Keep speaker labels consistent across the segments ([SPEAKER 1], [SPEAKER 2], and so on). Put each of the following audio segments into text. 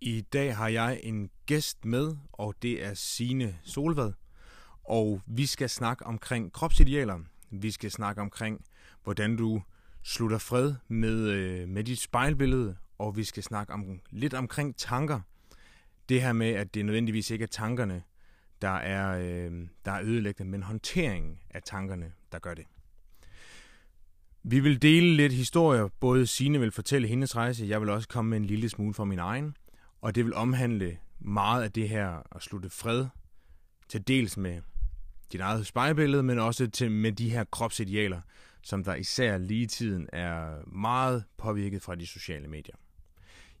[SPEAKER 1] I dag har jeg en gæst med, og det er Sine Solvad. Og vi skal snakke omkring kropsidealer. Vi skal snakke omkring, hvordan du slutter fred med, øh, med dit spejlbillede, og vi skal snakke om, lidt omkring tanker. Det her med, at det nødvendigvis ikke er tankerne, der er, øh, der er ødelæggende, men håndteringen af tankerne, der gør det. Vi vil dele lidt historier. Både Sine vil fortælle hendes rejse, jeg vil også komme med en lille smule fra min egen. Og det vil omhandle meget af det her at slutte fred, til dels med dit eget spejlbillede, men også til, med de her kropsidealer, som der især lige tiden er meget påvirket fra de sociale medier.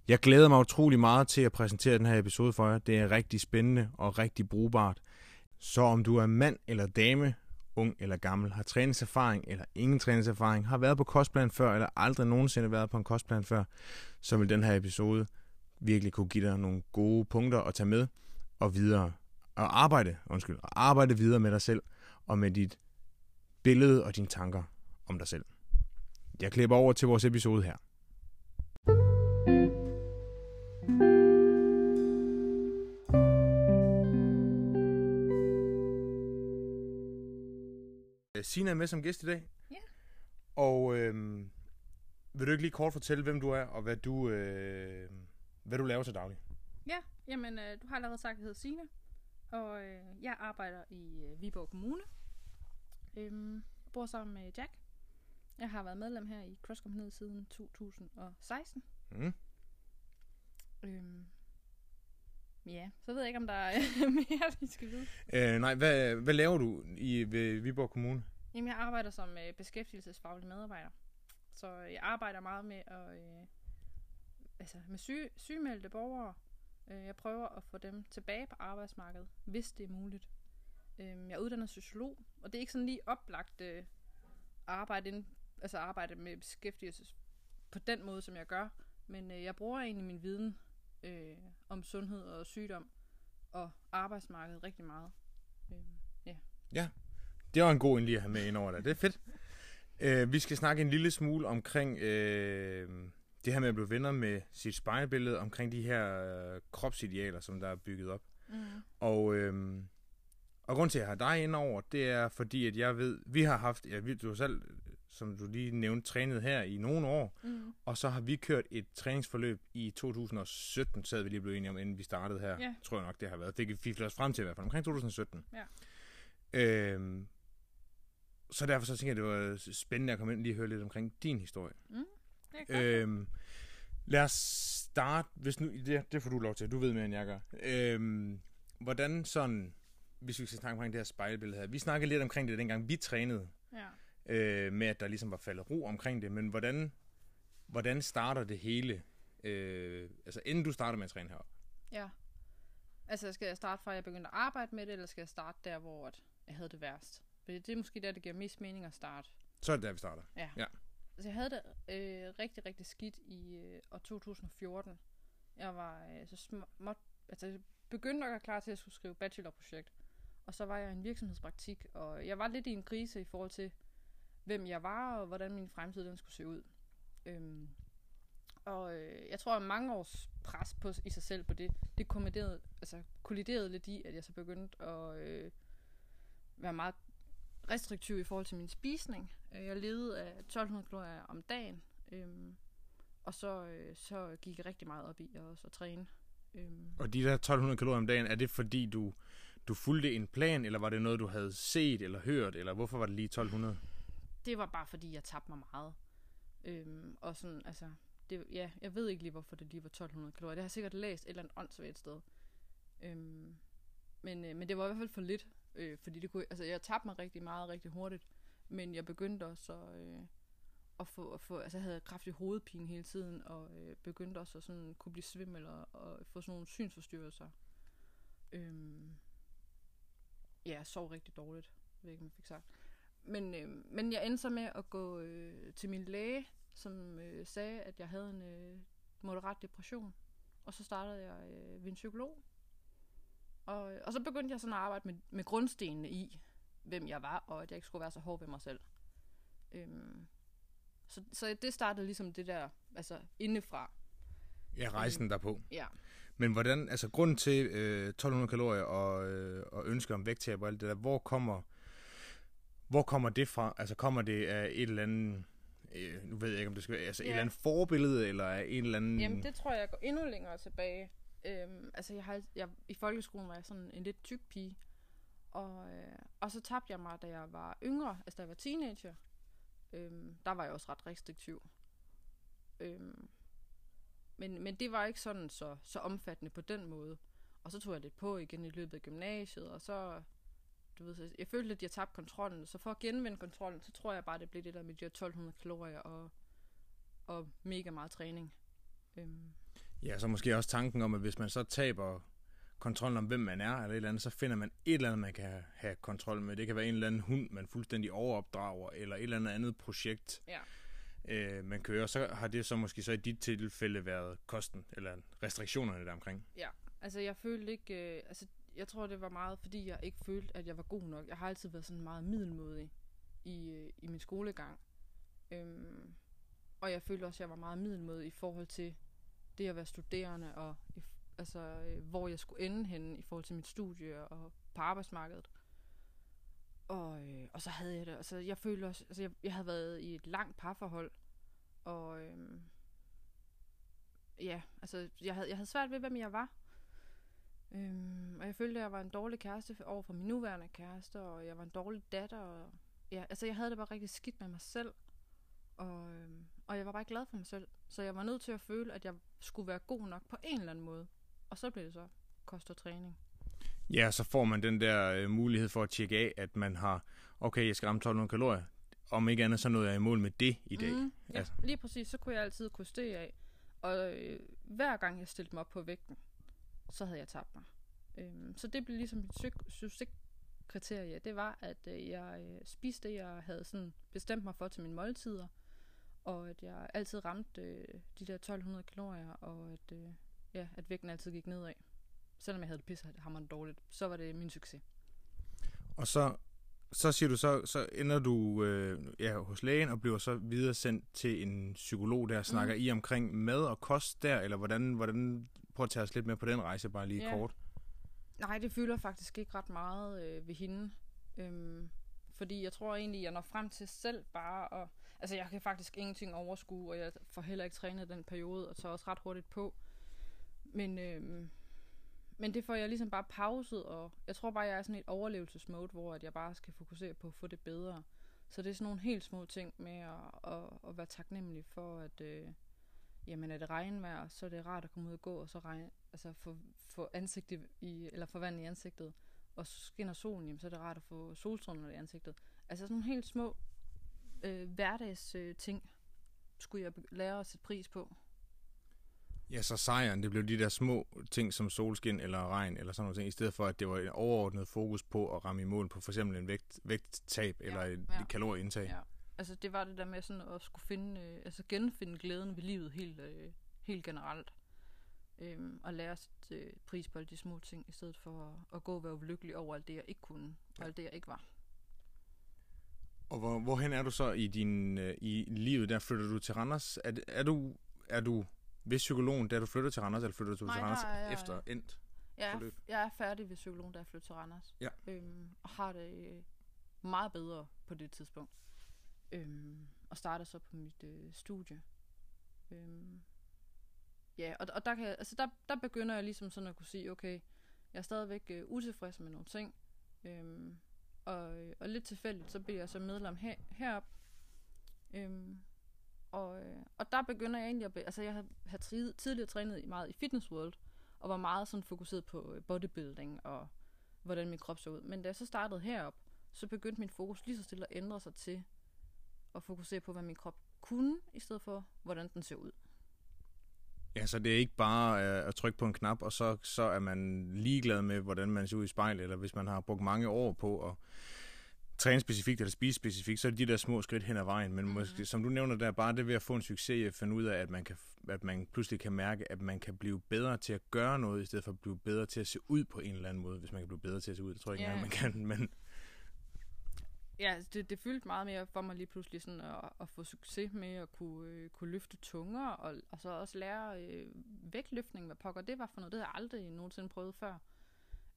[SPEAKER 1] Jeg glæder mig utrolig meget til at præsentere den her episode for jer. Det er rigtig spændende og rigtig brugbart. Så om du er mand eller dame, ung eller gammel, har træningserfaring eller ingen træningserfaring, har været på kostplan før eller aldrig nogensinde været på en kostplan før, så vil den her episode virkelig kunne give dig nogle gode punkter at tage med og videre og arbejde, undskyld, og arbejde videre med dig selv og med dit billede og dine tanker om dig selv. Jeg klipper over til vores episode her. Sina er med som gæst i dag.
[SPEAKER 2] Ja.
[SPEAKER 1] Og øhm, vil du ikke lige kort fortælle, hvem du er, og hvad du, øh, hvad du laver til daglig?
[SPEAKER 2] Ja, jamen øh, du har allerede sagt, at jeg hedder Signe, og øh, jeg arbejder i øh, Viborg Kommune. Øhm, bor sammen med Jack. Jeg har været medlem her i Cross siden 2016.
[SPEAKER 1] Mm.
[SPEAKER 2] Øhm, ja, så ved jeg ikke, om der er mere, vi skal vide.
[SPEAKER 1] Øh, nej, hvad, hvad laver du i ved Viborg Kommune?
[SPEAKER 2] Jamen, jeg arbejder som øh, beskæftigelsesfaglig medarbejder. Så jeg arbejder meget med at, øh, altså med syge, sygemeldte borgere. Øh, jeg prøver at få dem tilbage på arbejdsmarkedet, hvis det er muligt. Øh, jeg er uddannet sociolog, og det er ikke sådan lige oplagt øh, arbejde, inden, altså arbejde med beskæftigelse på den måde, som jeg gør. Men øh, jeg bruger egentlig min viden øh, om sundhed og sygdom og arbejdsmarkedet rigtig meget. Øh,
[SPEAKER 1] Ja, det var en god en lige at have med ind over dig. Det er fedt. Øh, vi skal snakke en lille smule omkring øh, det her med at blive venner med sit spejlbillede, omkring de her øh, kropsidealer, som der er bygget op.
[SPEAKER 2] mm.
[SPEAKER 1] Og, øh, og grund til, at jeg har dig ind over, det er fordi, at jeg ved, vi har haft, ja, vi, du selv, som du lige nævnte, trænet her i nogle år,
[SPEAKER 2] Mm.
[SPEAKER 1] og så har vi kørt et træningsforløb i 2017, så vi lige blev enige om, inden vi startede her.
[SPEAKER 2] Ja.
[SPEAKER 1] Tror jeg nok, det har været. Det kan vi os frem til i hvert fald, omkring 2017.
[SPEAKER 2] Ja.
[SPEAKER 1] Øhm, så derfor så tænker jeg, det var spændende at komme ind og lige høre lidt omkring din historie.
[SPEAKER 2] Godt.
[SPEAKER 1] Øhm, lad os starte, hvis nu, det, det får du lov til, du ved mere end jeg gør. Øhm, hvordan sådan, hvis vi skal snakke omkring det her spejlbillede her. Vi snakkede lidt omkring det, dengang vi trænede,
[SPEAKER 2] Ja.
[SPEAKER 1] øh, med at der ligesom var faldet ro omkring det, men hvordan, hvordan starter det hele, øh, altså inden du starter med at træne her?
[SPEAKER 2] Ja. Altså, skal jeg starte fra, at jeg begyndte at arbejde med det, eller skal jeg starte der, hvor jeg havde det værst? Fordi det er måske der, det giver mest mening at starte.
[SPEAKER 1] Så er det der, vi starter.
[SPEAKER 2] Altså, jeg havde det øh, rigtig, rigtig skidt i øh, år 2014. Jeg var øh, så småt... Altså, jeg begyndte at klar til, at jeg skulle skrive bachelorprojekt. Og så var jeg i en virksomhedspraktik, og jeg var lidt i en krise i forhold til, hvem jeg var, og hvordan min fremtid den skulle se ud. Øhm, og øh, jeg tror, at mange års pres på, i sig selv på det, det kolliderede, altså, kolliderede lidt i, at jeg så begyndte at øh, være meget restriktiv i forhold til min spisning. Øh, Jeg levede af 1200 kalorier om dagen, øhm, og så, øh, så gik jeg rigtig meget op i også at træne. Øhm,
[SPEAKER 1] Og de der 1200 kalorier om dagen, er det fordi du, du fulgte en plan, eller var det noget, du havde set eller hørt, eller hvorfor var det lige 1200?
[SPEAKER 2] det var bare fordi, jeg tabte mig meget. Øhm, og sådan, altså, det, ja, jeg ved ikke lige, hvorfor det lige var 1200 kalorier. Det har jeg sikkert læst et eller andet åndssvagt sted. Øhm, men, øh, men det var i hvert fald for lidt, øh, fordi det kunne, altså, jeg tabte mig rigtig meget, rigtig hurtigt. Men jeg begyndte også at, øh, at få, at få, altså jeg havde kraftig hovedpine hele tiden, og øh, begyndte også at sådan, kunne blive svimmel og, og få sådan nogle synsforstyrrelser. Øhm, ja, jeg sov rigtig dårligt, jeg ved ikke, om jeg fik sagt. Men, øh, men jeg endte så med at gå øh, til min læge, som øh, sagde, at jeg havde en øh, moderat depression. Og så startede jeg øh, ved en psykolog. Og, og så begyndte jeg sådan at arbejde med, med grundstenene i, hvem jeg var, og at jeg ikke skulle være så hård ved mig selv. Øhm, så, så det startede ligesom det der, altså indefra.
[SPEAKER 1] Ja, rejsen derpå.
[SPEAKER 2] Ja.
[SPEAKER 1] Men hvordan, altså grunden til øh, 1200 kalorier og, øh, og ønske om vægttab og alt det der, hvor kommer, hvor kommer det fra? Altså kommer det af et eller andet, øh, nu ved jeg ikke om det skal være, altså ja. et eller andet forbillede, eller af en eller anden...
[SPEAKER 2] Jamen det tror jeg går endnu længere tilbage. Øhm, altså jeg har, jeg, i folkeskolen var jeg sådan en lidt tyk pige, og, øh, og så tabte jeg mig, da jeg var yngre, altså da jeg var teenager. Øhm, der var jeg også ret restriktiv. Øhm, men, men det var ikke sådan så, så omfattende på den måde. Og så tog jeg lidt på igen i løbet af gymnasiet, og så, du ved, så jeg følte lidt, at jeg tabte kontrollen. Så for at genvinde kontrollen, så tror jeg bare, det blev det der med de 1200 kalorier og, og mega meget træning. Øhm.
[SPEAKER 1] Ja, så måske også tanken om, at hvis man så taber kontrollen om, hvem man er, eller et eller andet, så finder man et eller andet, man kan have kontrol med. Det kan være en eller anden hund, man fuldstændig overopdrager, eller et eller andet andet projekt.
[SPEAKER 2] Ja
[SPEAKER 1] øh, man kører, så har det så måske så i dit tilfælde været kosten, eller restriktionerne der omkring.
[SPEAKER 2] Ja, altså jeg følte ikke, øh, altså jeg tror det var meget, fordi jeg ikke følte, at jeg var god nok. Jeg har altid været sådan meget middelmodig i, øh, i min skolegang. Øhm, og jeg følte også, at jeg var meget middelmodig i forhold til det at være studerende, og i, altså, øh, hvor jeg skulle ende henne i forhold til mit studie og på arbejdsmarkedet. Og, øh, og så havde jeg det. Altså, jeg følte også, altså, jeg, jeg havde været i et langt parforhold. Og øh, ja, altså, jeg havde, jeg havde svært ved, hvem jeg var. Øhm, og jeg følte, at jeg var en dårlig kæreste over for min nuværende kæreste, og jeg var en dårlig datter. Og, ja, altså, jeg havde det bare rigtig skidt med mig selv. Og, øhm, og jeg var bare ikke glad for mig selv. Så jeg var nødt til at føle, at jeg skulle være god nok på en eller anden måde. Og så blev det så kost og træning.
[SPEAKER 1] Ja, så får man den der øh, mulighed for at tjekke af, at man har, okay, jeg skal ramme 1200 kalorier. Om ikke andet, så nåede jeg i mål med det i dag. Mm,
[SPEAKER 2] ja, altså. lige præcis. Så kunne jeg altid kunne af. Og øh, hver gang jeg stillede mig op på vægten, så havde jeg tabt mig. Øhm, så det blev ligesom mit succeskriterie. Det var, at øh, jeg øh, spiste det, jeg havde sådan bestemt mig for til mine måltider. Og at jeg altid ramte øh, de der 1200 kalorier, og at, øh, ja, at vægten altid gik nedad selvom jeg havde det pisse hammerende dårligt, så var det min succes.
[SPEAKER 1] Og så, så siger du, så, så ender du øh, ja, hos lægen og bliver så videre sendt til en psykolog der. Snakker mm. I omkring mad og kost der, eller hvordan, hvordan prøv at tage os lidt med på den rejse, bare lige ja. kort.
[SPEAKER 2] Nej, det fylder faktisk ikke ret meget øh, ved hende. Øhm, fordi jeg tror egentlig, jeg når frem til selv bare og Altså, jeg kan faktisk ingenting overskue, og jeg får heller ikke trænet den periode, og tager også ret hurtigt på. Men øhm, men det får jeg ligesom bare pauset, og jeg tror bare, jeg er sådan et overlevelsesmode, hvor at jeg bare skal fokusere på at få det bedre. Så det er sådan nogle helt små ting med at, at, at være taknemmelig for, at øh, jamen er det regnvejr, så er det rart at komme ud og gå, og så regn, altså få, få, ansigtet i, eller få vand i ansigtet. Og så skinner solen, jamen, så er det rart at få solstrålen i ansigtet. Altså sådan nogle helt små øh, hverdags øh, ting, skulle jeg lære at sætte pris på.
[SPEAKER 1] Ja, så sejren, det blev de der små ting som solskin eller regn eller sådan noget, i stedet for at det var en overordnet fokus på at ramme i mål på for eksempel en vægt, vægttab ja, eller et, ja. kalorieindtag. Ja.
[SPEAKER 2] Altså det var det der med sådan at skulle finde, øh, altså genfinde glæden ved livet helt, øh, helt generelt. Øhm, og lære at øh, pris på alle de små ting, i stedet for at, at gå og være ulykkelig over alt det, jeg ikke kunne, og alt det, jeg ikke var.
[SPEAKER 1] Og hvor, hvorhen er du så i din øh, i livet? Der flytter du til Randers. Er, er du er du ved psykologen, da du flyttede til Randers, eller flyttede du Nej, til Randers nej, jeg, efter endt
[SPEAKER 2] jeg er, jeg er færdig ved psykologen, da jeg flyttede til Randers.
[SPEAKER 1] Ja.
[SPEAKER 2] Øhm, og har det øh, meget bedre på det tidspunkt. Øhm, og starter så på mit øh, studie. Øhm, ja, og, og der, kan, altså der, der begynder jeg ligesom sådan at kunne sige, okay, jeg er stadigvæk øh, utilfreds med nogle ting. Øhm, og, og lidt tilfældigt, så bliver jeg så medlem her, herop. Øhm, og, øh, og der begynder jeg egentlig at... Be- altså, jeg har tidligere trænet meget i Fitness World, og var meget sådan fokuseret på øh, bodybuilding og hvordan min krop så ud. Men da jeg så startede herop, så begyndte min fokus lige så stille at ændre sig til at fokusere på, hvad min krop kunne, i stedet for, hvordan den ser ud.
[SPEAKER 1] Ja, så det er ikke bare øh, at trykke på en knap, og så, så er man ligeglad med, hvordan man ser ud i spejlet, eller hvis man har brugt mange år på at træne specifikt eller spise specifikt, så er det de der små skridt hen ad vejen. Men mm-hmm. måske, som du nævner der, bare det ved at få en succes, at finde ud af, at man, kan, at man pludselig kan mærke, at man kan blive bedre til at gøre noget, i stedet for at blive bedre til at se ud på en eller anden måde, hvis man kan blive bedre til at se ud. Det tror jeg ikke yeah. man kan, men
[SPEAKER 2] ja, altså, det, det fyldte meget mere for mig lige pludselig sådan at, at få succes med at kunne, øh, kunne løfte tunger, og, og så også lære øh, vægtløftning, hvad pokker det var for noget. Det havde jeg aldrig nogensinde prøvet før.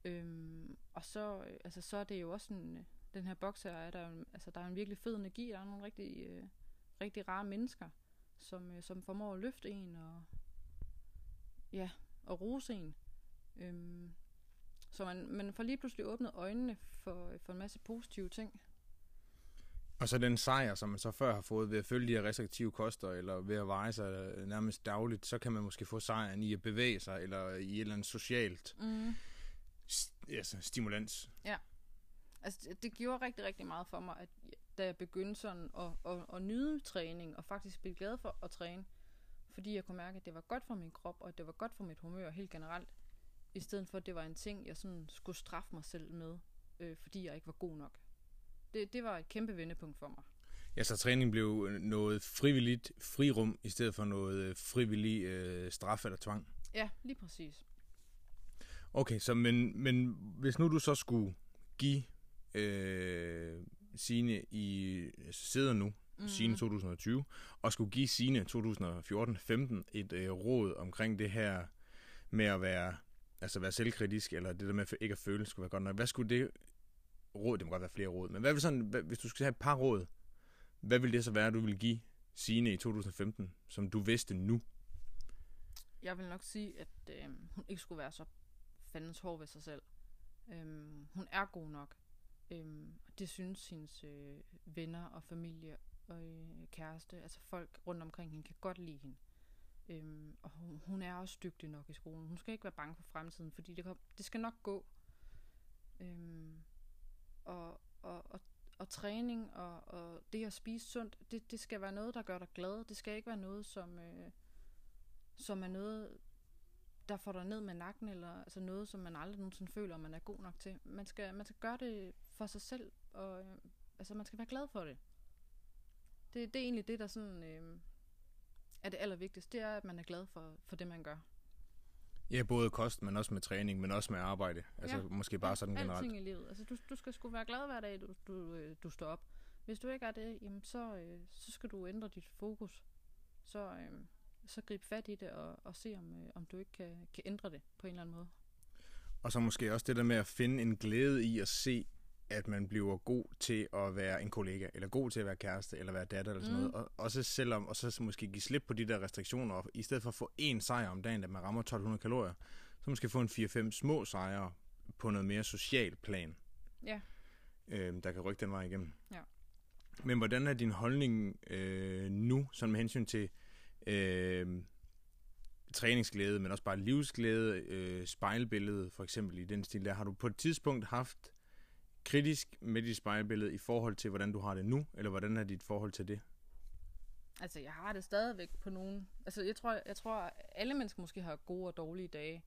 [SPEAKER 2] Øhm, og så, øh, altså, så er det jo også en, øh, den her boks her, er der, altså, der er en virkelig fed energi, der er nogle rigtig, øh, rigtig rare mennesker, som, øh, som formår at løfte en og, ja, og rose en. Øhm, så man, man får lige pludselig åbnet øjnene for, for en masse positive ting.
[SPEAKER 1] Og så den sejr, som man så før har fået ved at følge de her restriktive koster, eller ved at veje sig øh, nærmest dagligt, så kan man måske få sejren i at bevæge sig, eller i et eller andet socialt
[SPEAKER 2] Mm.
[SPEAKER 1] st- altså, stimulans.
[SPEAKER 2] Altså, det, gjorde rigtig, rigtig meget for mig, at da jeg begyndte sådan at, at, at nyde træning, og faktisk blive glad for at træne, fordi jeg kunne mærke, at det var godt for min krop, og at det var godt for mit humør helt generelt, i stedet for, at det var en ting, jeg sådan skulle straffe mig selv med, øh, fordi jeg ikke var god nok. Det, det var et kæmpe vendepunkt for mig.
[SPEAKER 1] Ja, så træning blev noget frivilligt frirum, i stedet for noget øh, frivillig øh, straf eller tvang.
[SPEAKER 2] Ja, lige præcis.
[SPEAKER 1] Okay, så men, men hvis nu du så skulle give øh, Signe i altså sidder nu, mm. Signe 2020, og skulle give Signe 2014-15 et øh, råd omkring det her med at være, altså være selvkritisk, eller det der med ikke at føle, skulle være godt nok. Hvad skulle det råd, det må godt være flere råd, men hvad vil sådan, hvad, hvis du skulle have et par råd, hvad vil det så være, du vil give Signe i 2015, som du vidste nu?
[SPEAKER 2] Jeg vil nok sige, at øh, hun ikke skulle være så fandens hård ved sig selv. Øh, hun er god nok. Øh, og det synes hendes øh, venner og familie og øh, kæreste, altså folk rundt omkring hende, kan godt lide hende. Øhm, og hun, hun er også dygtig nok i skolen. Hun skal ikke være bange for fremtiden, fordi det, kom, det skal nok gå. Øhm, og, og, og, og træning og, og det at spise sundt, det, det skal være noget, der gør dig glad. Det skal ikke være noget, som... Øh, som er noget, der får dig ned med nakken, eller altså noget, som man aldrig nogensinde føler, man er god nok til. Man skal, man skal gøre det for sig selv, og øh, altså, man skal være glad for det. Det, det er egentlig det, der sådan, øh, er det allervigtigste. Det er, at man er glad for, for det, man gør.
[SPEAKER 1] Ja, både kost, men også med træning, men også med arbejde. Altså
[SPEAKER 2] Ja.
[SPEAKER 1] måske bare sådan generelt.
[SPEAKER 2] Alting i livet. Altså, du, du skal sgu være glad hver dag, du, du, øh, du står op. Hvis du ikke er det, jamen, så, øh, så skal du ændre dit fokus. Så, øh, så grib fat i det og, og se, om, øh, om du ikke kan, kan ændre det på en eller anden måde.
[SPEAKER 1] Og så måske også det der med at finde en glæde i at se, at man bliver god til at være en kollega, eller god til at være kæreste, eller være datter, eller sådan
[SPEAKER 2] Mm.
[SPEAKER 1] noget. Og også selvom, og så måske give slip på de der restriktioner, og i stedet for at få én sejr om dagen, at man rammer 1200 kalorier, så måske få en 4-5 små sejre på noget mere social plan,
[SPEAKER 2] Ja.
[SPEAKER 1] øh, der kan rykke den vej igennem.
[SPEAKER 2] Ja.
[SPEAKER 1] Men hvordan er din holdning øh, nu, sådan med hensyn til øh, træningsglæde, men også bare livsglæde, øh, spejlbillede for eksempel i den stil der. Har du på et tidspunkt haft kritisk med dit spejlbillede i forhold til, hvordan du har det nu, eller hvordan er dit forhold til det?
[SPEAKER 2] Altså, jeg har det stadigvæk på nogen... Altså, jeg tror, jeg tror alle mennesker måske har gode og dårlige dage.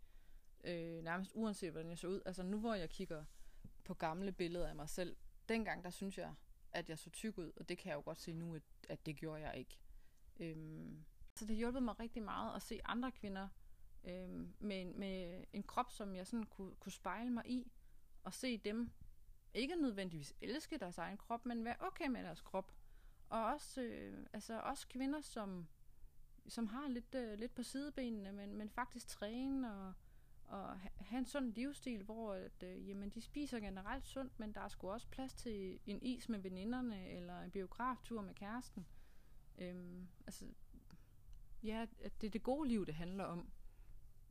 [SPEAKER 2] Øh, nærmest uanset, hvordan jeg så ud. Altså, nu hvor jeg kigger på gamle billeder af mig selv, dengang, der synes jeg, at jeg så tyk ud, og det kan jeg jo godt se nu, at, at det gjorde jeg ikke. Øhm, så det hjulpet mig rigtig meget at se andre kvinder øhm, med, en, med en krop, som jeg sådan kunne, kunne spejle mig i, og se dem ikke nødvendigvis elske deres egen krop, men være okay med deres krop. Og også, øh, altså også kvinder, som, som har lidt, øh, lidt på sidebenene, men, men faktisk træne og, og ha- have en sund livsstil, hvor at, øh, jamen, de spiser generelt sundt, men der er sgu også plads til en is med veninderne, eller en biograftur med kæresten. Øhm, altså, ja, at det er det gode liv, det handler om.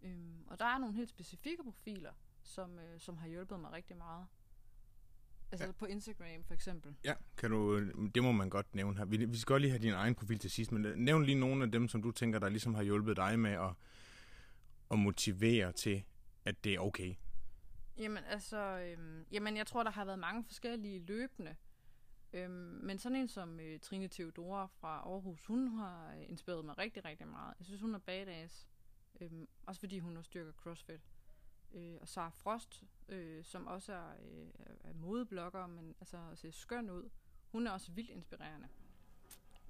[SPEAKER 2] Øhm, og der er nogle helt specifikke profiler, som, øh, som har hjulpet mig rigtig meget. Altså
[SPEAKER 1] Ja.
[SPEAKER 2] på Instagram for eksempel.
[SPEAKER 1] Ja, kan du, det må man godt nævne her. Vi, vi skal godt lige have din egen profil til sidst, men nævn lige nogle af dem, som du tænker, der ligesom har hjulpet dig med at, at motivere til, at det er okay.
[SPEAKER 2] Jamen altså, øhm, jamen jeg tror, der har været mange forskellige løbende. Øhm, men sådan en som øh, Trine Theodora fra Aarhus, hun har øh, inspireret mig rigtig, rigtig meget. Jeg synes, hun er badass. Øhm, også fordi hun også styrker CrossFit. Øh, og Sara Frost, øh, som også er, øh, er modeblogger, men altså ser skøn ud. Hun er også vildt inspirerende.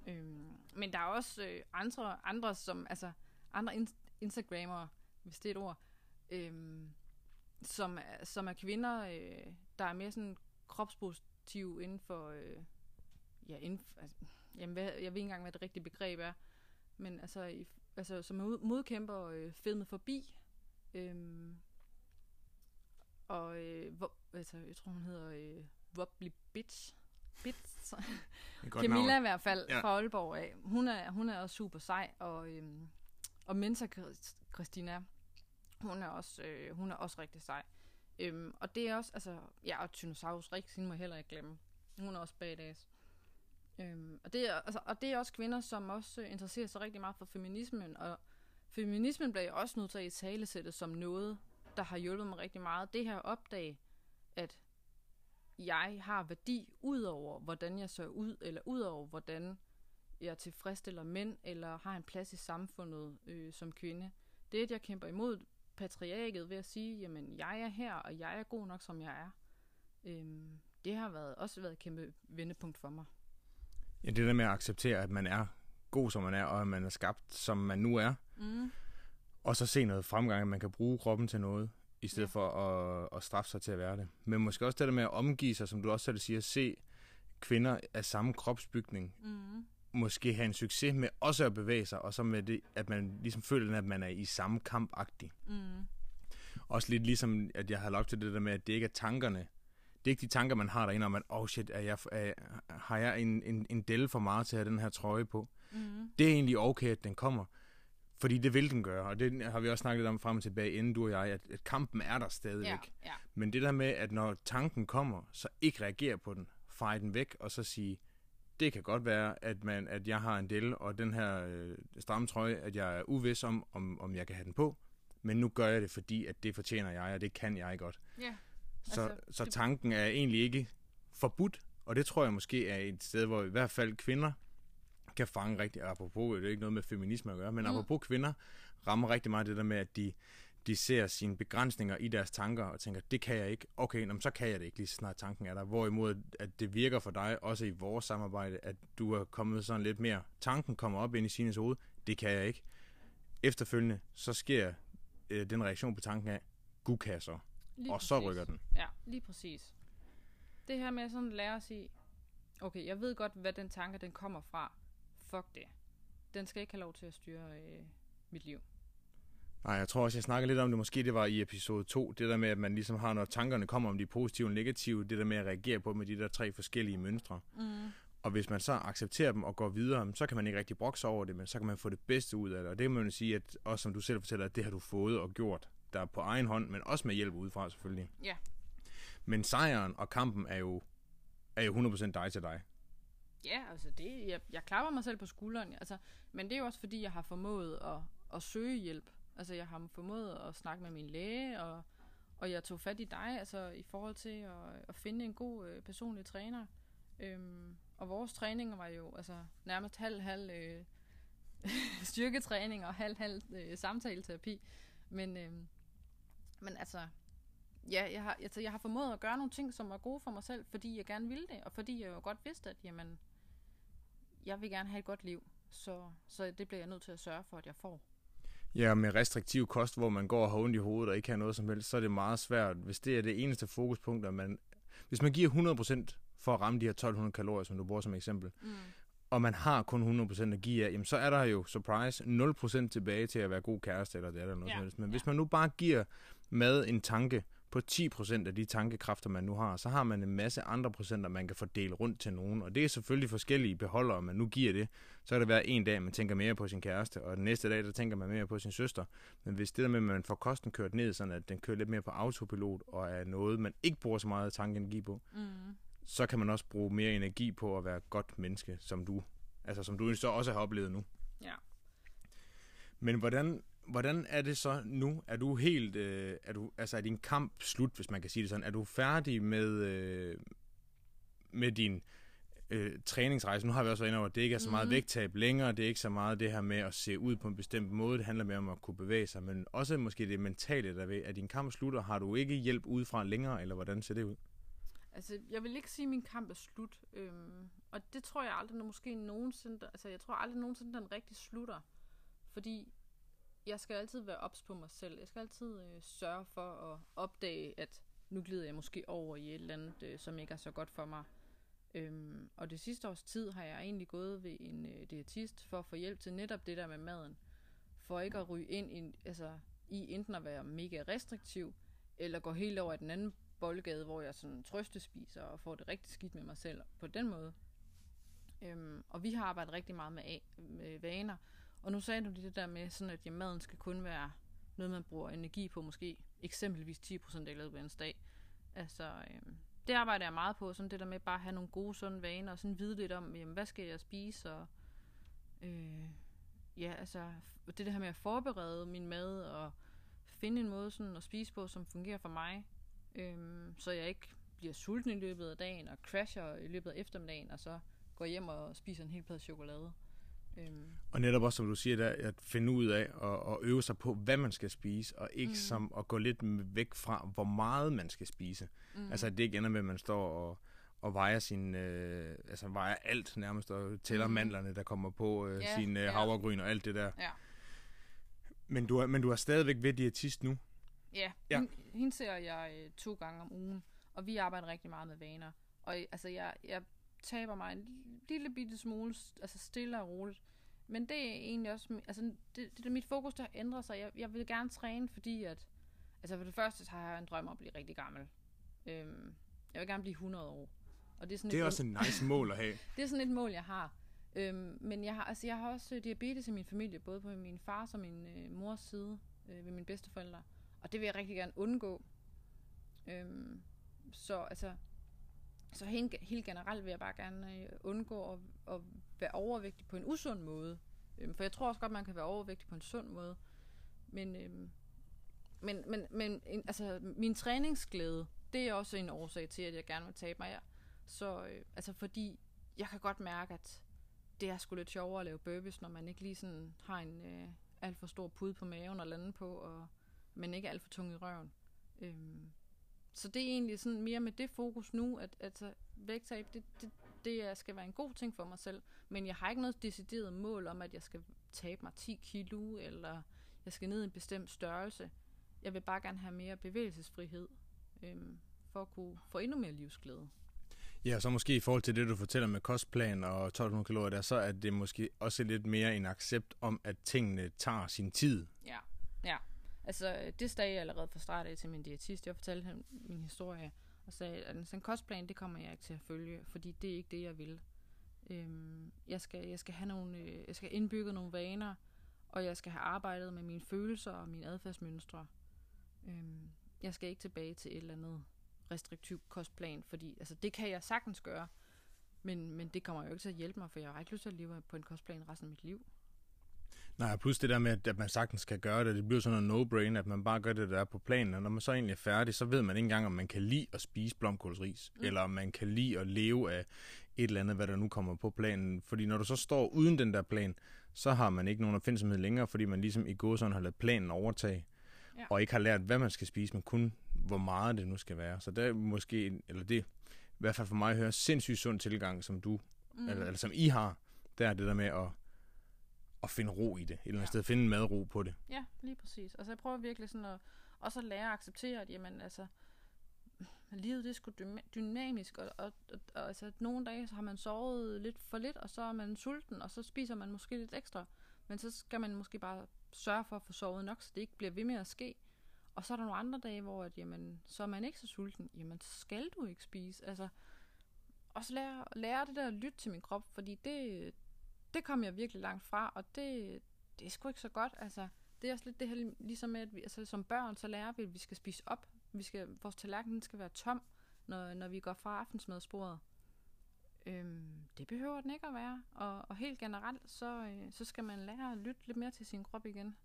[SPEAKER 2] Øhm, men der er også øh, andre, andre, som, altså andre in- Instagrammer, hvis det er et ord, øh, som, som er kvinder, øh, der er mere sådan kropspositiv inden for, øh, ja, inden for, altså, jamen, hvad, jeg ved ikke engang, hvad det rigtige begreb er, men altså, i, altså som modkæmper øh, filmet forbi, øh, og øh, hvor, altså, jeg tror, hun hedder øh, Wobbly Bitch. Bitch. Camilla
[SPEAKER 1] navn.
[SPEAKER 2] i hvert fald
[SPEAKER 1] Ja.
[SPEAKER 2] fra Aalborg af. Hun er, hun er også super sej, og, øhm, og Chris- Christina, hun er også, øh, hun er også rigtig sej. Øhm, og det er også, altså, ja, og Tyrannosaurus Rex, hende må jeg heller ikke glemme. Hun er også badass. Øhm, og, det er, altså, og det er også kvinder, som også øh, interesserer sig rigtig meget for feminismen, og feminismen bliver jo også nødt til at i talesætte som noget, der har hjulpet mig rigtig meget. Det her at opdage, at jeg har værdi ud over, hvordan jeg ser ud, eller ud over, hvordan jeg tilfredsstiller mænd, eller har en plads i samfundet øh, som kvinde. Det at jeg kæmper imod patriarket ved at sige, jamen, jeg er her, og jeg er god nok, som jeg er. Øhm, det har været, også været et kæmpe vendepunkt for mig.
[SPEAKER 1] Ja, det der med at acceptere, at man er god, som man er, og at man er skabt, som man nu er.
[SPEAKER 2] Mm.
[SPEAKER 1] Og så se noget fremgang, at man kan bruge kroppen til noget, i stedet Ja. for at, at straffe sig til at være det. Men måske også det der med at omgive sig, som du også selv siger, se kvinder af samme kropsbygning,
[SPEAKER 2] Mm.
[SPEAKER 1] måske have en succes med også at bevæge sig, og så med det, at man ligesom føler, at man er i samme kamp-agtig.
[SPEAKER 2] Mm.
[SPEAKER 1] Også lidt ligesom, at jeg har lagt til det der med, at det ikke er tankerne. Det er ikke de tanker, man har derinde om, at oh shit, er jeg, er, har jeg en, en, en del for meget til at have den her trøje på?
[SPEAKER 2] Mm.
[SPEAKER 1] Det er egentlig okay, at den kommer. Fordi det vil den gøre, og det har vi også snakket om frem og tilbage, inden du og jeg, at, at kampen er der stadigvæk.
[SPEAKER 2] Ja, ja.
[SPEAKER 1] Men det der med, at når tanken kommer, så ikke reagere på den, feje den væk, og så sige, det kan godt være, at, man, at jeg har en del, og den her øh, stramme trøje, at jeg er uvis om, om, om jeg kan have den på, men nu gør jeg det, fordi at det fortjener jeg, og det kan jeg godt.
[SPEAKER 2] ja.
[SPEAKER 1] Så,
[SPEAKER 2] Altså,
[SPEAKER 1] så
[SPEAKER 2] det-
[SPEAKER 1] tanken er egentlig ikke forbudt, og det tror jeg måske er et sted, hvor i hvert fald kvinder kan fange rigtig, apropos, det er ikke noget med feminisme at gøre, men
[SPEAKER 2] Mm.
[SPEAKER 1] apropos kvinder rammer rigtig meget det der med, at de, de ser sine begrænsninger i deres tanker og tænker, det kan jeg ikke. Okay, nå, så kan jeg det ikke, lige så snart tanken er der. Hvorimod, at det virker for dig, også i vores samarbejde, at du er kommet sådan lidt mere, tanken kommer op ind i sine hoved, det kan jeg ikke. Efterfølgende, så sker øh, den reaktion på tanken af, gud kan jeg så.
[SPEAKER 2] Lige
[SPEAKER 1] og så
[SPEAKER 2] præcis.
[SPEAKER 1] rykker den.
[SPEAKER 2] Ja, lige præcis. Det her med sådan at lære at sige, okay, jeg ved godt, hvad den tanke, den kommer fra. Fuck det. Den skal ikke have lov til at styre øh, mit liv.
[SPEAKER 1] Nej, jeg tror også, jeg snakker lidt om det, måske det var i episode 2, det der med, at man ligesom har, når tankerne kommer om de positive og negative, det der med at reagere på med de der tre forskellige mønstre.
[SPEAKER 2] Mm.
[SPEAKER 1] Og hvis man så accepterer dem og går videre, så kan man ikke rigtig brokse over det, men så kan man få det bedste ud af det. Og det kan man jo sige, at også som du selv fortæller, at det har du fået og gjort, der er på egen hånd, men også med hjælp udefra selvfølgelig.
[SPEAKER 2] Ja.
[SPEAKER 1] Men sejren og kampen er jo, er jo 100% dig til dig.
[SPEAKER 2] Ja, altså det, jeg, jeg klapper mig selv på skulderen. Altså, men det er jo også fordi, jeg har formået at, at søge hjælp. Altså jeg har formået at snakke med min læge, og, og jeg tog fat i dig, altså i forhold til at, at finde en god øh, personlig træner. Øhm, og vores træninger var jo altså nærmest halv-halv øh, styrketræning og halv-halv øh, samtaleterapi. Men, øh, men altså, ja, jeg har, altså, jeg har formået at gøre nogle ting, som var gode for mig selv, fordi jeg gerne ville det, og fordi jeg jo godt vidste, at jamen, jeg vil gerne have et godt liv. Så, så det bliver jeg nødt til at sørge for, at jeg får.
[SPEAKER 1] Ja, med restriktiv kost, hvor man går og har ondt i hovedet og ikke har noget som helst, så er det meget svært, hvis det er det eneste fokuspunkt, at man, hvis man giver 100% for at ramme de her 1200 kalorier, som du bruger som eksempel,
[SPEAKER 2] Mm.
[SPEAKER 1] og man har kun 100% at give af, jamen så er der jo, surprise, 0% tilbage til at være god kæreste eller det eller noget
[SPEAKER 2] Ja,
[SPEAKER 1] som helst. Men
[SPEAKER 2] ja.
[SPEAKER 1] hvis man nu bare giver mad en tanke på 10% af de tankekræfter, man nu har, så har man en masse andre procenter, man kan fordele rundt til nogen. Og det er selvfølgelig forskellige beholdere, man nu giver det. Så kan det være en dag, man tænker mere på sin kæreste, og den næste dag, der tænker man mere på sin søster. Men hvis det der med, at man får kosten kørt ned, sådan at den kører lidt mere på autopilot, og er noget, man ikke bruger så meget tankeenergi på,
[SPEAKER 2] Mm.
[SPEAKER 1] så kan man også bruge mere energi på at være et godt menneske, som du, altså som du så også har oplevet nu.
[SPEAKER 2] Ja.
[SPEAKER 1] Men hvordan, hvordan er det så nu? Er du helt, øh, er du, altså er din kamp slut, hvis man kan sige det sådan? Er du færdig med, øh, med din øh, træningsrejse? Nu har vi også været inde over, at det ikke er så meget
[SPEAKER 2] Mhm.
[SPEAKER 1] vægttab længere, det er ikke så meget det her med at se ud på en bestemt måde, det handler mere om at kunne bevæge sig, men også måske det mentale der ved, at din kamp slutter, har du ikke hjælp udefra længere, eller hvordan ser det ud?
[SPEAKER 2] Altså, jeg vil ikke sige, at min kamp er slut. Øhm, og det tror jeg aldrig, når måske nogensinde... Altså, jeg tror aldrig nogensinde, den rigtig slutter. Fordi jeg skal altid være ops på mig selv. Jeg skal altid øh, sørge for at opdage, at nu glider jeg måske over i et eller andet, øh, som ikke er så godt for mig. Øhm, og det sidste års tid har jeg egentlig gået ved en øh, diætist for at få hjælp til netop det der med maden. For ikke at ryge ind i, altså, i enten at være mega restriktiv, eller gå helt over i den anden boldgade, hvor jeg sådan trøstespiser og får det rigtig skidt med mig selv på den måde. Øhm, og vi har arbejdet rigtig meget med, med vaner. Og nu sagde du det der med, sådan at ja, maden skal kun være noget, man bruger energi på, måske eksempelvis 10% af løbet af en dag. Altså, øhm, det arbejder jeg meget på, sådan det der med bare at have nogle gode, sunde vaner, og sådan vide lidt om, jamen, hvad skal jeg spise, og øh, ja, altså, det der med at forberede min mad, og finde en måde sådan at spise på, som fungerer for mig, øhm, så jeg ikke bliver sulten i løbet af dagen, og crasher i løbet af eftermiddagen, og så går hjem og spiser en hel plade chokolade.
[SPEAKER 1] Øhm. Og netop også, som du siger, der, at finde ud af og, og øve sig på, hvad man skal spise, og ikke mm. som at gå lidt væk fra, hvor meget man skal spise. Mm. Altså, at det ikke ender med, at man står og, og vejer sin, øh, altså vejer alt nærmest, og tæller mm. mandlerne, der kommer på øh, yeah, sin øh, havregryn og alt det der. Ja. Men, du er, men du er stadigvæk ved diætist nu?
[SPEAKER 2] Ja, ja. Hende, hende ser jeg øh, to gange om ugen, og vi arbejder rigtig meget med vaner. Og altså, jeg, jeg taber mig en lille bitte smule, altså stille og roligt. Men det er egentlig også, altså det, det er mit fokus, der har ændret sig. Jeg, jeg vil gerne træne, fordi at, altså for det første så har jeg en drøm om at blive rigtig gammel. Øhm, jeg vil gerne blive 100 år.
[SPEAKER 1] Og det er, sådan det er et, også en nice mål at have.
[SPEAKER 2] det er sådan et mål, jeg har. Øhm, men jeg har, altså jeg har også diabetes i min familie, både på min fars og min øh, mors side, øh, ved mine bedsteforældre. Og det vil jeg rigtig gerne undgå. Øhm, så altså, så helt, generelt vil jeg bare gerne øh, undgå at, at være overvægtig på en usund måde. Øhm, for jeg tror også godt, man kan være overvægtig på en sund måde. Men, øhm, men, men, men en, altså, min træningsglæde, det er også en årsag til, at jeg gerne vil tabe mig. her. Så øh, altså, fordi jeg kan godt mærke, at det er sgu lidt sjovere at lave burpees, når man ikke lige sådan har en øh, alt for stor pude på maven og lande på, og men ikke alt for tung i røven. Øhm, så det er egentlig sådan mere med det fokus nu, at altså, vægttab, det, det, det skal være en god ting for mig selv. Men jeg har ikke noget decideret mål om, at jeg skal tabe mig 10 kilo, eller jeg skal ned i en bestemt størrelse. Jeg vil bare gerne have mere bevægelsesfrihed, øhm, for at kunne få endnu mere livsglæde.
[SPEAKER 1] Ja, så måske i forhold til det, du fortæller med kostplan og 1200 kalorier, der, så er det måske også lidt mere en accept om, at tingene tager sin tid.
[SPEAKER 2] Ja, ja. Altså, det sagde jeg allerede fra start af til min diætist. Jeg fortalte ham min historie og sagde, at en kostplan, det kommer jeg ikke til at følge, fordi det er ikke det, jeg vil. Øhm, jeg, skal, jeg skal have nogle, øh, jeg skal indbygge nogle vaner, og jeg skal have arbejdet med mine følelser og mine adfærdsmønstre. Øhm, jeg skal ikke tilbage til et eller andet restriktiv kostplan, fordi altså, det kan jeg sagtens gøre, men, men det kommer jo ikke til at hjælpe mig, for jeg har ikke lyst til at leve på en kostplan resten af mit liv.
[SPEAKER 1] Nej, plus det der med, at man sagtens kan gøre det, det bliver sådan en no-brain, at man bare gør det, der er på planen, og når man så egentlig er færdig, så ved man ikke engang, om man kan lide at spise blomkålsris, mm. eller om man kan lide at leve af et eller andet, hvad der nu kommer på planen. Fordi når du så står uden den der plan, så har man ikke nogen opfindsomhed længere, fordi man ligesom i går sådan har lavet planen overtage, ja. og ikke har lært, hvad man skal spise, men kun hvor meget det nu skal være. Så det er måske, eller det i hvert fald for mig hører sindssygt sund tilgang, som du, mm. eller, eller som I har, der er det der med at at finde ro i det. Et eller andet ja. sted finde en madro på det.
[SPEAKER 2] Ja, lige præcis. Altså jeg prøver virkelig sådan at også at lære at acceptere, at jamen altså, livet det er sgu dynamisk, og, og, og, og altså, nogle dage så har man sovet lidt for lidt, og så er man sulten, og så spiser man måske lidt ekstra. Men så skal man måske bare sørge for at få sovet nok, så det ikke bliver ved med at ske. Og så er der nogle andre dage, hvor at, jamen, så er man ikke så sulten. Jamen, så skal du ikke spise. Altså, også lære, lære det der at lytte til min krop, fordi det, det kom jeg virkelig langt fra, og det, det er sgu ikke så godt. Altså, det er også lidt det her, ligesom med, at vi, altså, som børn, så lærer vi, at vi skal spise op. Vi skal, vores tallerken skal være tom, når, når vi går fra aftensmadsporet. Øhm, det behøver den ikke at være. Og, og helt generelt, så, øh, så skal man lære at lytte lidt mere til sin krop igen.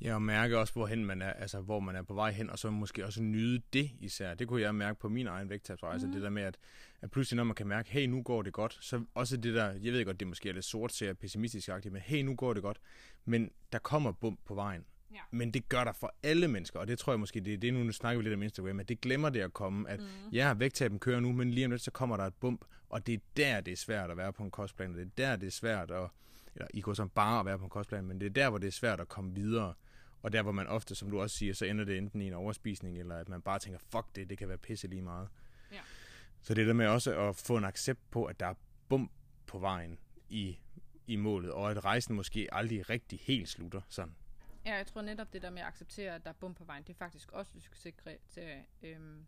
[SPEAKER 1] Ja, og mærke også, hvorhen man er, altså, hvor man er på vej hen, og så måske også nyde det især. Det kunne jeg mærke på min egen vægttabsrejse, mm. det der med, at, at pludselig når man kan mærke, hey, nu går det godt, så også det der, jeg ved godt, det måske er lidt sort, ser pessimistisk agtigt, men hey, nu går det godt, men der kommer bump på vejen. Ja. Men det gør der for alle mennesker, og det tror jeg måske, det er det, nu snakker vi lidt om Instagram, at det glemmer det at komme, at mm. ja, vægttabet kører nu, men lige om lidt, så kommer der et bump, og det er der, det er svært at være på en kostplan, og det er der, det er svært at, eller I kunne så bare at være på en kostplan, men det er der, hvor det er svært at komme videre. Og der, hvor man ofte, som du også siger, så ender det enten i en overspisning, eller at man bare tænker, fuck det, det kan være pisse lige meget.
[SPEAKER 2] Ja.
[SPEAKER 1] Så det der med også at få en accept på, at der er bump på vejen i, i målet, og at rejsen måske aldrig rigtig helt slutter sådan.
[SPEAKER 2] Ja, jeg tror netop det der med at acceptere, at der er bum på vejen, det er faktisk også et succeskriterie. Øhm,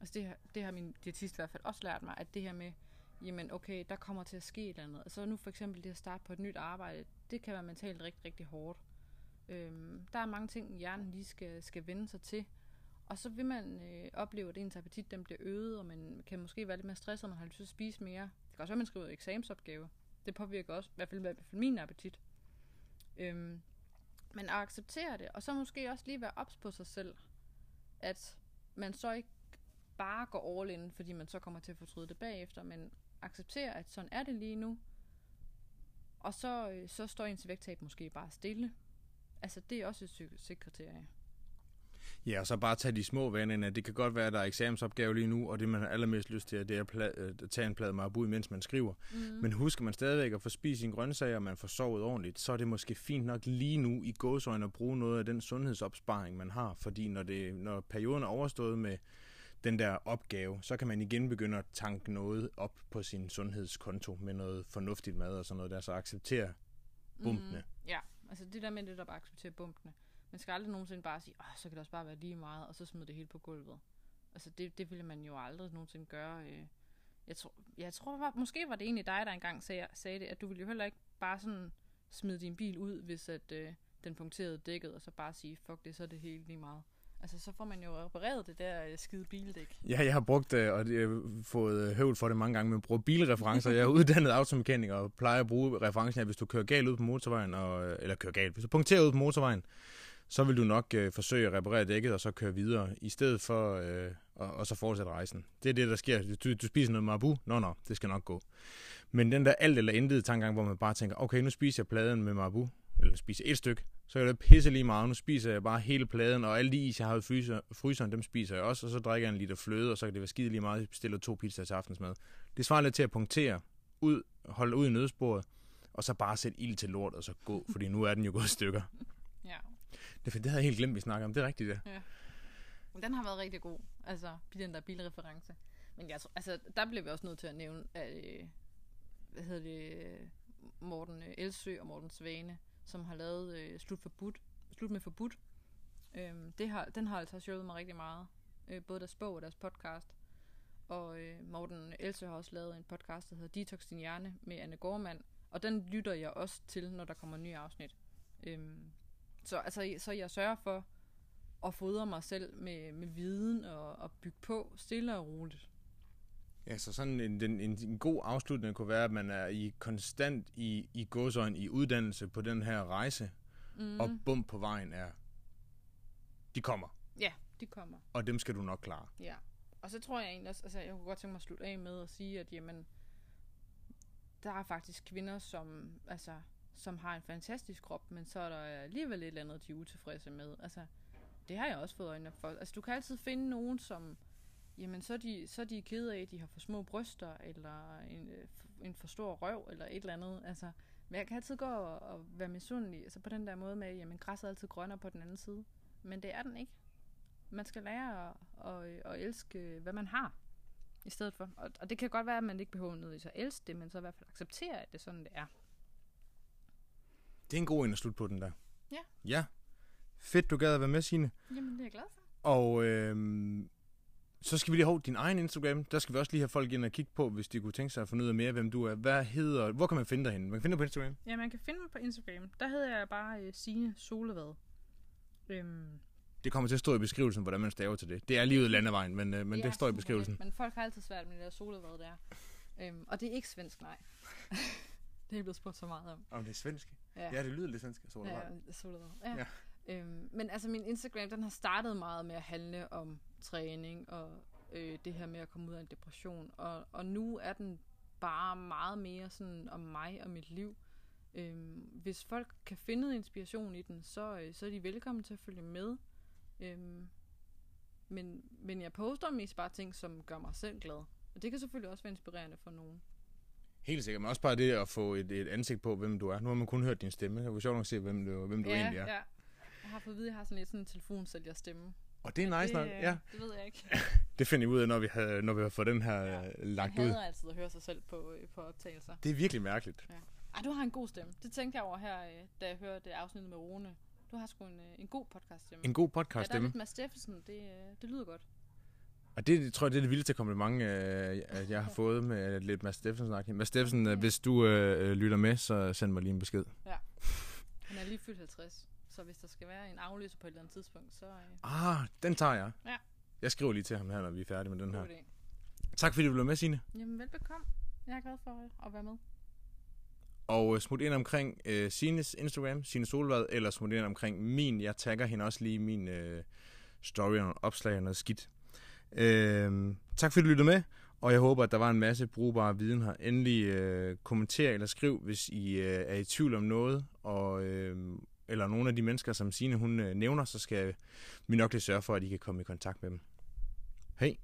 [SPEAKER 2] altså det, det har min diætist i hvert fald også lært mig, at det her med, jamen okay, der kommer til at ske et eller andet. Altså nu for eksempel det at starte på et nyt arbejde, det kan være mentalt rigtig, rigtig hårdt. Øhm, der er mange ting, hjernen lige skal, skal vende sig til. Og så vil man øh, opleve, at ens appetit den bliver øget, og man kan måske være lidt mere stresset, og man har lyst til at spise mere. Det kan også være, at man skriver eksamensopgave. Det påvirker også, i hvert fald, i hvert fald min appetit. Øhm, men at acceptere det, og så måske også lige være ops på sig selv, at man så ikke bare går all in, fordi man så kommer til at fortryde det bagefter, men acceptere, at sådan er det lige nu, og så, øh, så står ens vægttab måske bare stille. Altså, det er også et succeskriterie.
[SPEAKER 1] Ja, og så bare tage de små vaner ind. Det kan godt være, at der er eksamensopgave lige nu, og det man har allermest lyst til, det er at, pla- at tage en plade marabu, mens man skriver. Mm. Men husker man stadigvæk at få spist sine grøntsager, og man får sovet ordentligt, så er det måske fint nok lige nu i gåsøjne at bruge noget af den sundhedsopsparing, man har. Fordi når, det, når perioden er overstået med den der opgave, så kan man igen begynde at tanke noget op på sin sundhedskonto med noget fornuftigt mad og sådan noget der, så acceptere bumpene.
[SPEAKER 2] Mm, ja, altså det der med det, der bare accepterer bumpene. Man skal aldrig nogensinde bare sige, Åh, så kan det også bare være lige meget, og så smide det hele på gulvet. Altså det, det ville man jo aldrig nogensinde gøre. øh. Jeg tror, jeg tror var, måske var det egentlig dig, der engang sagde, sagde det, at du ville jo heller ikke bare sådan smide din bil ud, hvis at, øh, den punkterede dækket, og så bare sige, fuck det, så er det helt lige meget. Altså, så får man jo repareret det der øh, skide bildæk.
[SPEAKER 1] Ja, jeg har brugt øh, det, og jeg har fået øh, høvl for det mange gange, men bruger bilreferencer. Jeg er uddannet automekaniker og plejer at bruge referencen, at hvis du kører galt ud på motorvejen, og, øh, eller kører galt, hvis du punkterer ud på motorvejen, så vil du nok øh, forsøge at reparere dækket, og så køre videre, i stedet for øh, og, og så fortsætte rejsen. Det er det, der sker. Du, du spiser noget marabu? Nå, nå, det skal nok gå. Men den der alt eller intet tankegang, hvor man bare tænker, okay, nu spiser jeg pladen med marabu, eller spiser et stykke, så er det pisse lige meget. Nu spiser jeg bare hele pladen, og alle de is, jeg har i fryser, fryseren, dem spiser jeg også, og så drikker jeg en liter fløde, og så kan det være skide lige meget, jeg bestiller to pizzaer til aftensmad. Det svarer lidt til at punktere, ud, holde ud i nødsporet, og så bare sætte ild til lort, og så gå, fordi nu er den jo gået i stykker.
[SPEAKER 2] Ja.
[SPEAKER 1] Det, det havde jeg helt glemt, vi snakker om. Det er rigtigt, det.
[SPEAKER 2] Ja. Den har været rigtig god, altså den der bilreference. Men jeg tror, altså, der blev vi også nødt til at nævne, at, øh, hvad hedder det, Morten øh, Elsø og Morten Svane, som har lavet øh, Slut, forbudt, Slut med forbudt. Øh, det har, den har altså hjulpet mig rigtig meget. Øh, både deres bog og deres podcast. Og øh, Morten Elsø har også lavet en podcast, der hedder Detox din hjerne med Anne Gormand. Og den lytter jeg også til, når der kommer nye afsnit. Øhm, så, altså, så jeg sørger for at fodre mig selv med, med viden og, og bygge på stille og roligt.
[SPEAKER 1] Ja, så sådan en, en, en, god afslutning kunne være, at man er i konstant i, i godsøjen i uddannelse på den her rejse, mm. og bum på vejen er, de kommer,
[SPEAKER 2] Ja, de kommer.
[SPEAKER 1] og dem skal du nok klare.
[SPEAKER 2] Ja. Og så tror jeg egentlig også, altså jeg kunne godt tænke mig at slutte af med at sige, at jamen, der er faktisk kvinder, som, altså, som har en fantastisk krop, men så er der alligevel et eller andet, de er utilfredse med. Altså, det har jeg også fået øjnene for. Altså, du kan altid finde nogen, som, jamen, så er de, så er de kede af, at de har for små bryster, eller en, øh, en for stor røv, eller et eller andet. Altså, men jeg kan altid gå og, og være misundelig, altså på den der måde med, jamen, græsset er altid grønnere på den anden side. Men det er den ikke. Man skal lære at, at, at elske, hvad man har, i stedet for. Og, og det kan godt være, at man ikke behøver nødvendigvis at elske det, men så i hvert fald acceptere, at det er sådan, det er.
[SPEAKER 1] Det er en god en at slutte på den der.
[SPEAKER 2] Ja.
[SPEAKER 1] Ja. Fedt, du gad at være med, Signe.
[SPEAKER 2] Jamen, det er jeg glad for.
[SPEAKER 1] Og øhm, så skal vi lige have din egen Instagram. Der skal vi også lige have folk ind og kigge på, hvis de kunne tænke sig at finde ud af mere, hvem du er. Hvad hedder, hvor kan man finde dig henne? Man kan finde dig på Instagram.
[SPEAKER 2] Ja, man kan finde mig på Instagram. Der hedder jeg bare uh, Signe Solevad. Øhm,
[SPEAKER 1] Det kommer til at stå i beskrivelsen, hvordan man staver til det. Det er lige ud af landevejen, men, øh, men
[SPEAKER 2] ja,
[SPEAKER 1] det står i beskrivelsen.
[SPEAKER 2] Det. Men folk har altid svært med det der Solevad der. Øhm, og det er ikke svensk, nej. det er blevet spurgt så meget om.
[SPEAKER 1] Om det er svensk?
[SPEAKER 2] Ja,
[SPEAKER 1] Ja, det lyder lidt svensk. Så
[SPEAKER 2] ja Solevad. Ja.
[SPEAKER 1] Ja.
[SPEAKER 2] Øhm, men altså min Instagram, den har startet meget med at handle om træning og øh, det her med at komme ud af en depression. Og, og nu er den bare meget mere sådan om mig og mit liv. Øhm, hvis folk kan finde inspiration i den, så, øh, så er de velkommen til at følge med. Øhm, men, men jeg poster mest bare ting, som gør mig selv glad. Og det kan selvfølgelig også være inspirerende for nogen.
[SPEAKER 1] Helt sikkert, men også bare det at få et, et ansigt på, hvem du er. Nu har man kun hørt din stemme. Det var sjovt nok at se, hvem du, hvem du
[SPEAKER 2] ja,
[SPEAKER 1] egentlig er.
[SPEAKER 2] ja. Jeg har fået at vide, at jeg har sådan lidt sådan en telefonsælger stemme.
[SPEAKER 1] Og det er nice nok.
[SPEAKER 2] det, øh,
[SPEAKER 1] Ja,
[SPEAKER 2] Det ved jeg ikke.
[SPEAKER 1] det finder vi ud af, når vi har, når vi har fået den her
[SPEAKER 2] Ja.
[SPEAKER 1] ja. lagt
[SPEAKER 2] Jeg
[SPEAKER 1] ud.
[SPEAKER 2] hader altid at høre sig selv på, øh, på optagelser.
[SPEAKER 1] Det er virkelig mærkeligt.
[SPEAKER 2] Ej, du har en god stemme. Det tænkte jeg over her, øh, da jeg hørte afsnittet med Rune. Du har sgu en, øh, en god podcast stemme.
[SPEAKER 1] En god
[SPEAKER 2] ja, der er lidt Mads Steffensen. Det, øh, det lyder godt.
[SPEAKER 1] Og det tror jeg, det er det vildeste kompliment, øh, at jeg har fået med lidt Mads Steffensen. Mads Steffensen, øh, hvis du øh, lytter med, så send mig lige en besked.
[SPEAKER 2] Han er lige fyldt 50. Så hvis der skal være en afløser på et eller andet tidspunkt, så øh,
[SPEAKER 1] Ah, den tager jeg.
[SPEAKER 2] Ja.
[SPEAKER 1] Jeg skriver lige til ham her, når vi er færdige med den her.
[SPEAKER 2] idé.
[SPEAKER 1] Tak fordi du blev med, Signe.
[SPEAKER 2] Jamen, velbekomme. Jeg er glad for at være med.
[SPEAKER 1] Og øh, smut ind omkring øh, Sines Instagram, Sine Solvad, eller smut ind omkring min. Jeg tagger hende også lige i min øh, story og opslag og noget skidt. Øh, tak fordi du lyttede med, og jeg håber, at der var en masse brugbar viden her. Endelig øh, kommenter eller skriv, hvis I øh, er i tvivl om noget, og, øh, eller nogle af de mennesker, som Sine hun øh, nævner, så skal vi nok lige sørge for, at I kan komme i kontakt med dem. Hej!